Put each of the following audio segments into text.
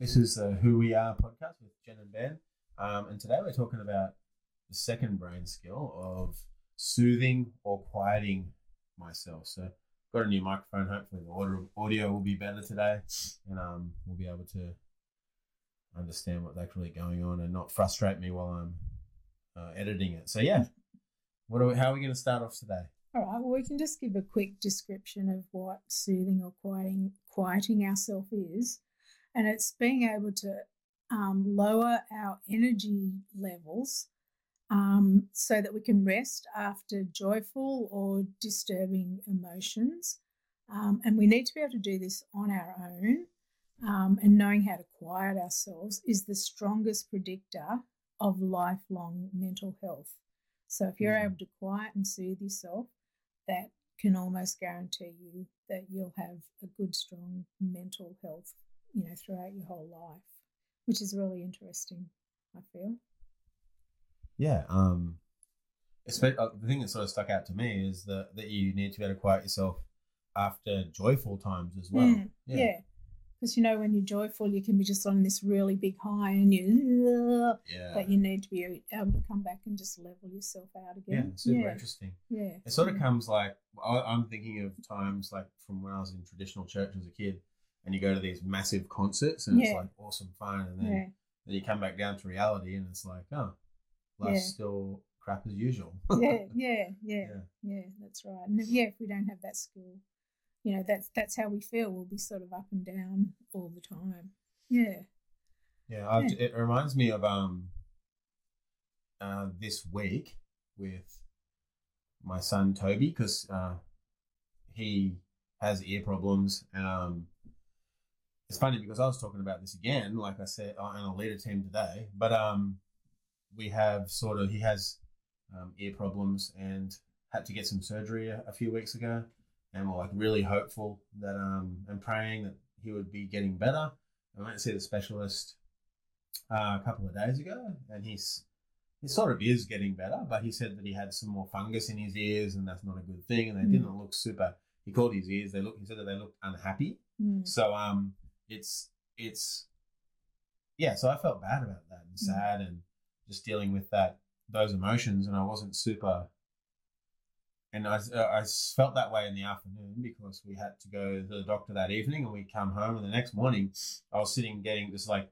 This is the Who We Are podcast with Jen and Ben. Um, and today we're talking about the second brain skill of soothing or quieting myself. So, got a new microphone. Hopefully, the audio, audio will be better today, and um, we'll be able to understand what's actually going on and not frustrate me while I'm uh, editing it. So, yeah, what are we, how are we going to start off today? All right, well, we can just give a quick description of what soothing or quieting, quieting ourselves is. And it's being able to um, lower our energy levels um, so that we can rest after joyful or disturbing emotions. Um, and we need to be able to do this on our own. Um, and knowing how to quiet ourselves is the strongest predictor of lifelong mental health. So if you're Mhm. able to quiet and soothe yourself, that can almost guarantee you that you'll have a good, strong mental health, you know, throughout your whole life, which is really interesting. I feel. Yeah. Um, espe- uh, the thing that sort of stuck out to me is that, that you need to be able to quiet yourself after joyful times as well. Mm, yeah. Because you know, when you're joyful, you can be just on this really big high, and you, Yeah. but you need to be able to come back and just level yourself out again. Yeah, super yeah, interesting. yeah. It sort of comes like I- I'm thinking of times like from when I was in traditional church as a kid, and you go to these massive concerts, and it's like awesome fun, and then Yeah, then you come back down to reality, and it's like, oh, life's Yeah. still crap as usual. yeah, yeah, yeah, Yeah. yeah. That's right. And if- yeah, if we don't have that skill, you know, that's that's how we feel. We'll be sort of up and down all the time. Yeah. Yeah, Yeah. it reminds me of um uh, this week with my son Toby because uh, he has ear problems. Um, it's funny because I was talking about this again, like I said, on a leader team today. But um, we have sort of he has um, ear problems and had to get some surgery a, a few weeks ago, and we're like really hopeful that um and praying that he would be getting better. I went to see the specialist uh, a couple of days ago, and he's he sort of is getting better, but he said that he had some more fungus in his ears, and that's not a good thing. And they Mm. didn't look super. He called his ears. They look. He said that they looked unhappy. Mm. So um, it's it's yeah. So I felt bad about that and Mm. sad and just dealing with that those emotions, and I wasn't super. And I, uh, I felt that way in the afternoon because we had to go to the doctor that evening, and we come home, and the next morning I was sitting getting this like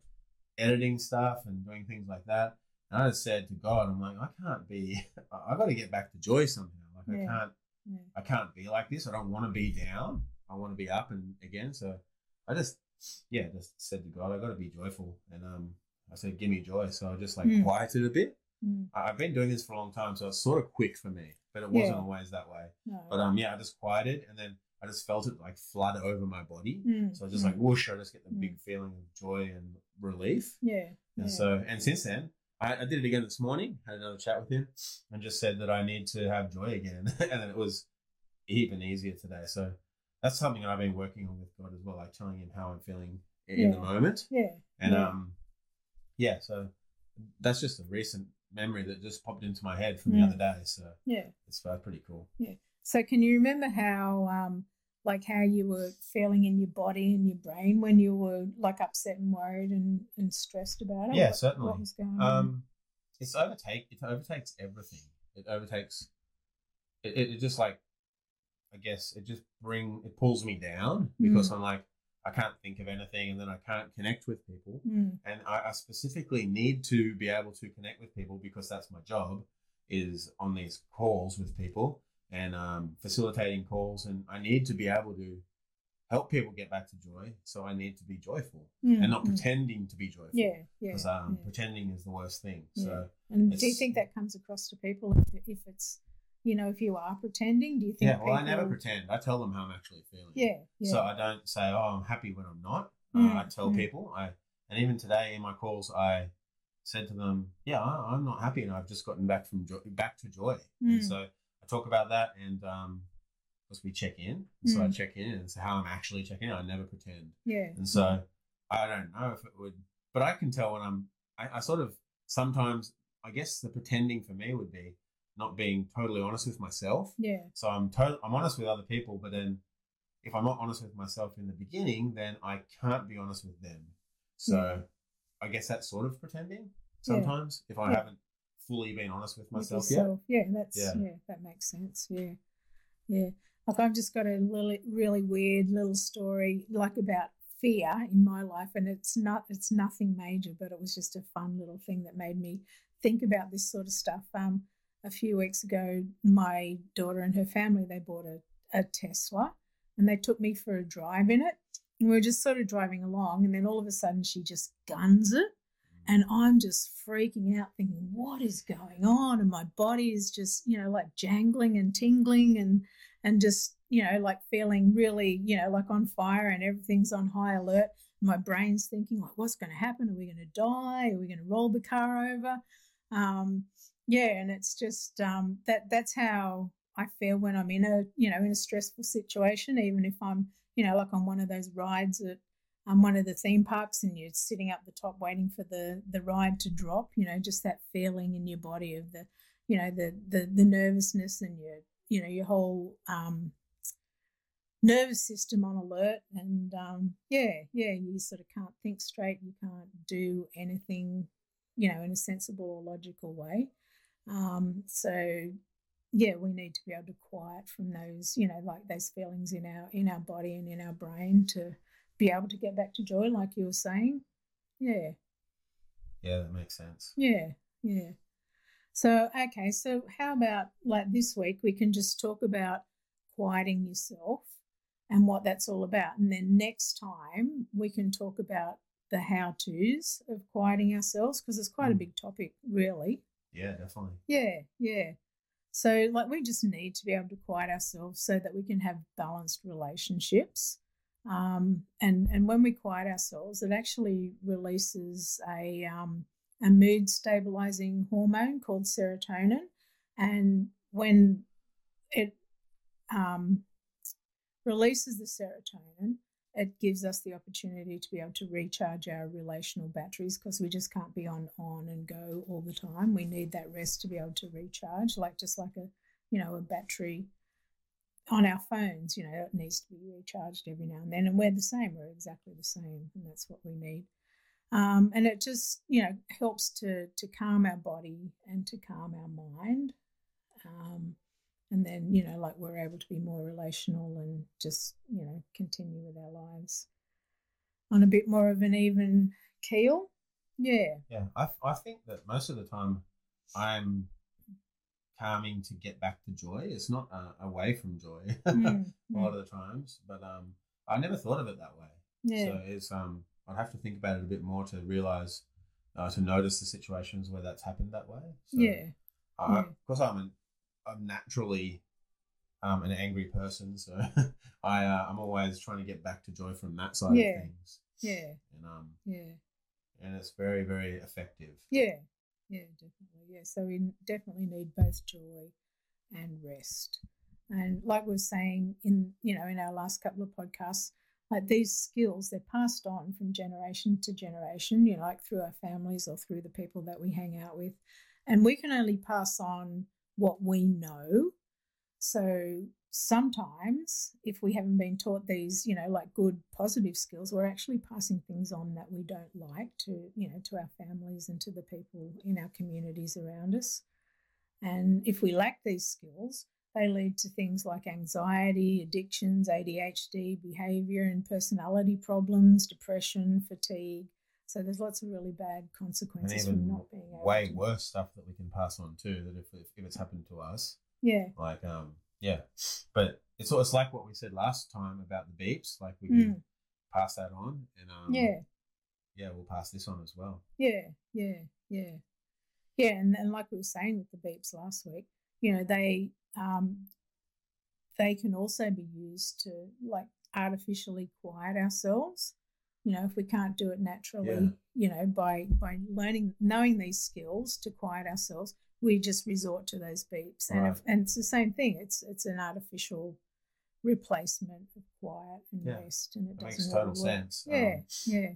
editing stuff and doing things like that. And I just said to God, I'm like, I can't be. I got to get back to joy somehow. Like I can't. Yeah. I can't be like this. I don't want to be down. I want to be up and again. So I just, yeah, just said to God, I got to be joyful. And um, I said, give me joy. So I just like Mm. quieted a bit. Mm. I've been doing this for a long time, so it's sort of quick for me, but it wasn't Yeah. always that way. No. But um, yeah, I just quieted, and then I just felt it like flood over my body. Mm, So just mm. like whoosh, I just get the big feeling of joy and relief. yeah. And yeah. so, and since then, I, I did it again this morning. Had another chat with him, and just said that I need to have joy again, and then it was even easier today. So that's something I've been working on with God as well, like telling him how I'm feeling in in the moment, yeah. and yeah. um, yeah. So that's just a recent memory that just popped into my head from the Mm. other day. So yeah. it's uh, pretty cool. Yeah. So can you remember how um like how you were feeling in your body and your brain when you were like upset and worried and, and stressed about it? Yeah, What- certainly. What was going on? Um, it's overtake. It overtakes everything. It overtakes. It, it just like, I guess it just bring it pulls me down because I'm like I can't think of anything, and then I can't connect with people, Mm, and I, I specifically need to be able to connect with people because that's my job, is on these calls with people and um, facilitating calls, and I need to be able to help people get back to joy. So I need to be joyful mm, and not mm. pretending to be joyful. Yeah, yeah. Because um, yeah. pretending is the worst thing. Yeah. So And do you think that comes across to people if, if it's, you know, if you are pretending? Do you think? yeah, well, I never pretend. I tell them how I'm actually feeling. Yeah, yeah. So I don't say, "Oh, I'm happy" when I'm not. Mm, uh, I tell mm. people. I and even today in my calls, I said to them, "Yeah, I, I'm not happy, and I've just gotten back from joy, back to joy." And Mm. so I talk about that, and um, because we check in, so I Mm. check in and say how I'm actually checking in. I never pretend. yeah. And so I don't know if it would, but I can tell when I'm, I, I sort of sometimes, I guess the pretending for me would be not being totally honest with myself. yeah. So I'm I'm honest with other people, but then if I'm not honest with myself in the beginning, then I can't be honest with them. So Yeah. I guess that's sort of pretending Yeah. sometimes if I Yeah. haven't fully been honest with with myself yet. Yeah, that's Yeah. yeah. that makes sense. Yeah, yeah. Like I've just got a really really weird little story like about fear in my life, and it's not it's nothing major, but it was just a fun little thing that made me think about this sort of stuff. Um, a few weeks ago, my daughter and her family they bought a, a Tesla, and they took me for a drive in it. And we were just sort of driving along, and then all of a sudden she just guns it and I'm just freaking out, thinking, what is going on? And my body is just, you know, like jangling and tingling and and just, you know, like feeling really, you know, like on fire and everything's on high alert. My brain's thinking, like, what's going to happen? Are we going to die? Are we going to roll the car over? Um, yeah, and it's just um, that that's how I feel when I'm in a, you know, in a stressful situation, even if I'm, you know, like on one of those rides at um, one of the theme parks and you're sitting up the top waiting for the the ride to drop you know just that feeling in your body of the you know the the, the nervousness and your you know your whole um nervous system on alert and um yeah yeah you sort of can't think straight you can't do anything you know in a sensible or logical way um so yeah we need to be able to quiet from those you know like those feelings in our in our body and in our brain to be able to get back to joy like you were saying yeah Yeah, that makes sense. yeah yeah so okay so how about like this week we can just talk about quieting yourself and what that's all about and then next time we can talk about the how to's of quieting ourselves because it's quite a Mm. big topic really Yeah, definitely. yeah, yeah. So, like, we just need to be able to quiet ourselves so that we can have balanced relationships. Um, and and when we quiet ourselves, it actually releases a um, a mood stabilizing hormone called serotonin. And when it um, releases the serotonin, it gives us the opportunity to be able to recharge our relational batteries because we just can't be on on and go all the time. We need that rest to be able to recharge, like just like a you know a battery on our phones. You know, it needs to be recharged every now and then, and we're the same. We're exactly the same, and that's what we need. Um, and it just you know helps to to calm our body and to calm our mind. Um, and then you know like we're able to be more relational and just you know continue with our lives on a bit more of an even keel yeah Yeah, I, I think that most of the time I'm calming to get back to joy. It's not uh, away from joy Mm, a lot of the times, but um, I never thought of it that way. yeah So it's um, I'd have to think about it a bit more to realize, uh, to notice the situations where that's happened that way. So, yeah yeah. Of course, I'm an, I'm naturally um, an angry person, so I uh, I'm always trying to get back to joy from that side Yeah. of things, yeah. And um, yeah. and it's very very effective. yeah. Yeah definitely. Yeah so we definitely need both joy and rest. And like we were saying in you know in our last couple of podcasts like these skills they're passed on from generation to generation you know like through our families or through the people that we hang out with. And we can only pass on what we know. So sometimes if we haven't been taught these you know like good positive skills we're actually passing things on that we don't like to you know to our families and to the people in our communities around us. And if we lack these skills they lead to things like anxiety addictions adhd behavior and personality problems depression fatigue so there's lots of really bad consequences from not being able way to, worse stuff that we can pass on too. That if if, if it's happened to us, yeah like um yeah, but it's it's like what we said last time about the beeps. Like we Mm. can pass that on, and um yeah yeah, we'll pass this on as well. Yeah, yeah, yeah, yeah. And, and like we were saying with the beeps last week, you know, they um, they can also be used to like artificially quiet ourselves. You know, if we can't do it naturally, Yeah. you know, by by learning knowing these skills to quiet ourselves, we just resort to those beeps, and if, and it's the same thing. It's it's an artificial replacement of quiet and Yeah. rest, and it It makes doesn't total work. sense. Yeah, Um, yeah,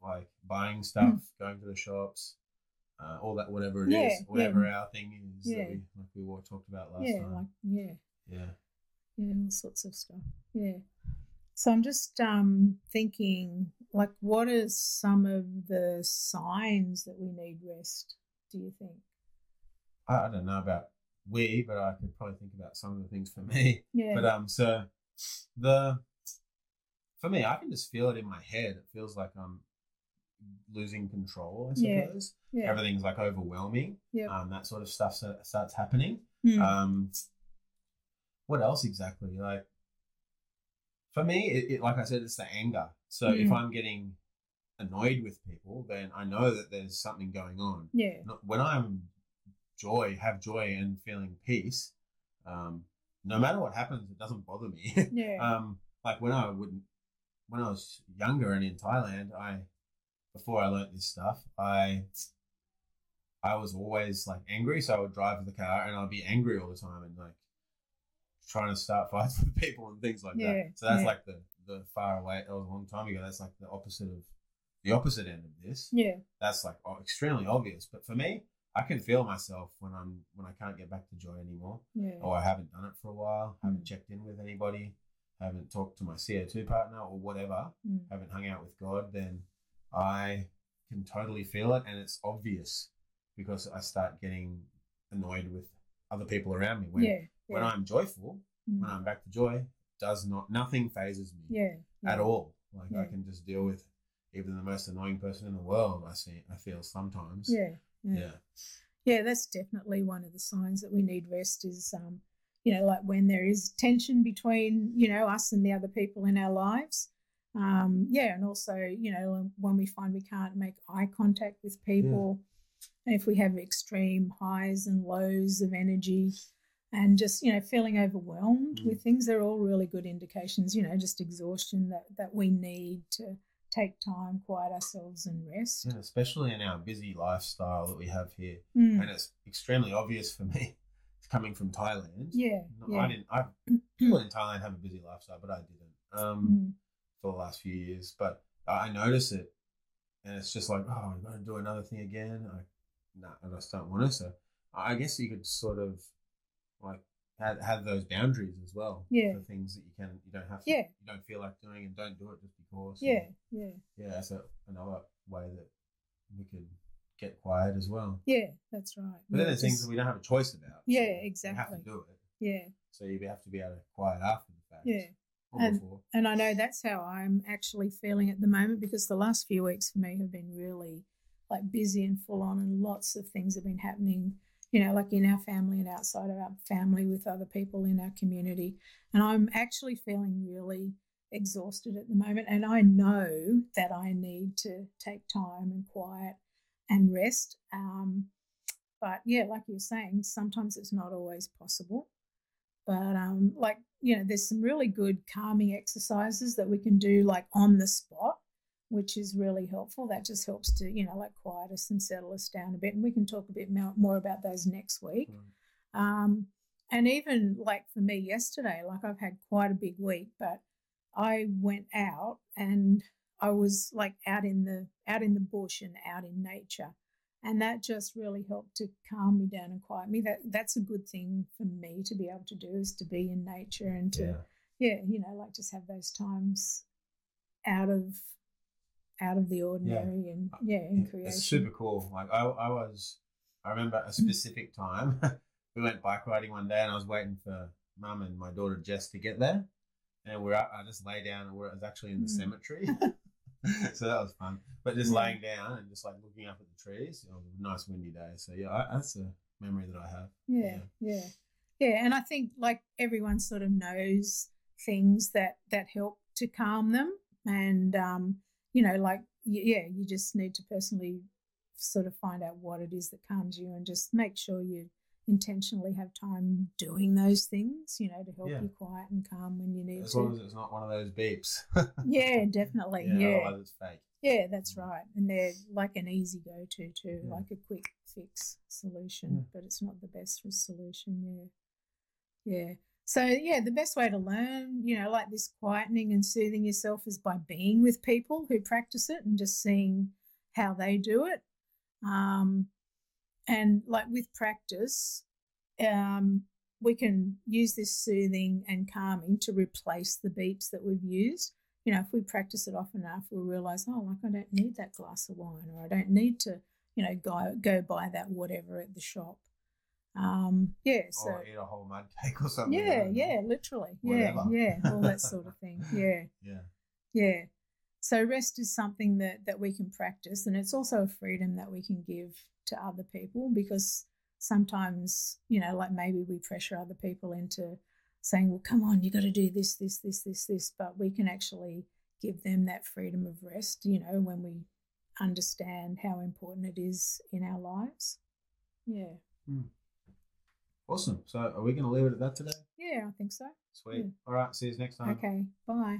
like buying stuff, going to the shops, uh, all that, whatever it is, Yeah, yeah. whatever our thing is, that Yeah. we, like we were talked about last yeah, time. like yeah. yeah, yeah, all sorts of stuff. Yeah. So I'm just um, thinking, like, what are some of the signs that we need rest? Do you think? I, don't know about we, but I could probably think about some of the things for me. Yeah. But um, so the for me, I can just feel it in my head. It feels like I'm losing control. I suppose yeah. everything's like overwhelming. Yeah. Um, that sort of stuff starts happening. Mm. Um, what else exactly? Like for me, it, it like I said, it's the anger. So if Mm. I'm getting annoyed with people, then I know that there's something going on. yeah. When I'm joy, have joy and feeling peace, um, no matter what happens, it doesn't bother me. Yeah. um, like when I wouldn't, when I was younger and in Thailand, I before I learnt this stuff, I I was always like angry, so I would drive the car and I'd be angry all the time and like trying to start fights with people and things like Yeah, that. So that's yeah. like the the far away. That was a long time ago. That's like the opposite of the opposite end of this. yeah. That's like o- extremely obvious. But for me, I can feel myself when I'm when I can't get back to joy anymore Yeah. or I haven't done it for a while, haven't Mm. checked in with anybody, haven't talked to my CO2 partner or whatever, Mm. haven't hung out with God, then I can totally feel it and it's obvious because I start getting annoyed with other people around me. When, yeah. When. I'm joyful, Mm. when I'm back to joy, does not, nothing fazes me yeah. at all. Like I can just deal with even the most annoying person in the world, I see, I feel sometimes. Yeah. Yeah. Yeah. Yeah, that's definitely one of the signs that we need rest is um, you know, like when there is tension between, you know, us and the other people in our lives. Um, yeah, and also, you know, when we find we can't make eye contact with people, and if we have extreme highs and lows of energy and just, you know, feeling overwhelmed Mm. with things, they're all really good indications, you know, just exhaustion that, that we need to take time, quiet ourselves and rest. And especially in our busy lifestyle that we have here. Mm. and it's extremely obvious for me coming from Thailand. Yeah, No, yeah. I didn't. I people in Thailand have a busy lifestyle, but I didn't um, Mm. for the last few years. But I notice it, and it's just like, oh, I'm going to do another thing again. I, nah, I just don't want to. So I guess you could sort of like have, have those boundaries as well. Yeah. For things that you can, you don't have to. Yeah. You don't feel like doing, and don't do it just because. Yeah, yeah, Yeah, that's a, another way that we could get quiet as well. yeah. That's right. But then Yeah, there's things that we don't have a choice about. Yeah, so You have exactly. to do it. yeah, So you have to be able to quiet after the fact. yeah. And- before. And I know that's how I'm actually feeling at the moment because the last few weeks for me have been really like busy and full on, and lots of things have been happening. You know, like in our family and outside of our family with other people in our community. And I'm actually feeling really exhausted at the moment. And I know that I need to take time and quiet and rest. Um, but yeah, like you're saying, sometimes it's not always possible. But um, like you know, there's some really good calming exercises that we can do like on the spot, which is really helpful. That just helps to you know like quiet us and settle us down a bit, and we can talk a bit more, about those next week. Right. Um, and even like for me yesterday, like I've had quite a big week, but I went out and I was like out in the out in the bush and out in nature, and that just really helped to calm me down and quiet me. That that's a good thing for me to be able to do is to be in nature and to Yeah. yeah, you know, like just have those times out of out of the ordinary and yeah, in creation. It's super cool. Like I, I was, I remember a specific time. we went bike riding one day, and I was waiting for mum and my daughter Jess to get there, and we're I just lay down, and we're, it was actually in the Mm. cemetery, so that was fun. But just Yeah. laying down and just like looking up at the trees. Was a nice windy day, so yeah, I, that's a memory that I have. yeah, yeah, yeah. And I think like everyone sort of knows things that that help to calm them, and um, you know, like yeah, you just need to personally sort of find out what it is that calms you, and just make sure you intentionally have time doing those things, you know, to help Yeah. you quiet and calm when you need As to. long as it's not one of those beeps. yeah, definitely. Yeah, Otherwise, it's fake. Yeah, that's mm. right. And they're like an easy go to too, Yeah. like a quick fix solution, Yeah. but it's not the best solution. Yeah. Yeah. So, yeah, the best way to learn, you know, like this quietening and soothing yourself is by being with people who practice it and just seeing how they do it. Um, and like with practice, um, we can use this soothing and calming to replace the beeps that we've used. You know, if we practice it often enough, we'll realize, oh, like I don't need that glass of wine, or I don't need to, you know, go go buy that whatever at the shop. Um, yeah, so or eat a whole mud cake or something. yeah, yeah, literally, Whatever. yeah, yeah, all that sort of thing. Yeah, Yeah. yeah. So rest is something that that we can practice, and it's also a freedom that we can give to other people because sometimes, you know, like maybe we pressure other people into saying, "Well, come on, you got to do this, this, this, this, this," but we can actually give them that freedom of rest. You know, when we understand how important it is in our lives. Yeah, Awesome. So are we going to leave it at that today? yeah, I think so. Sweet. Yeah. All right. See you next time. Okay, bye.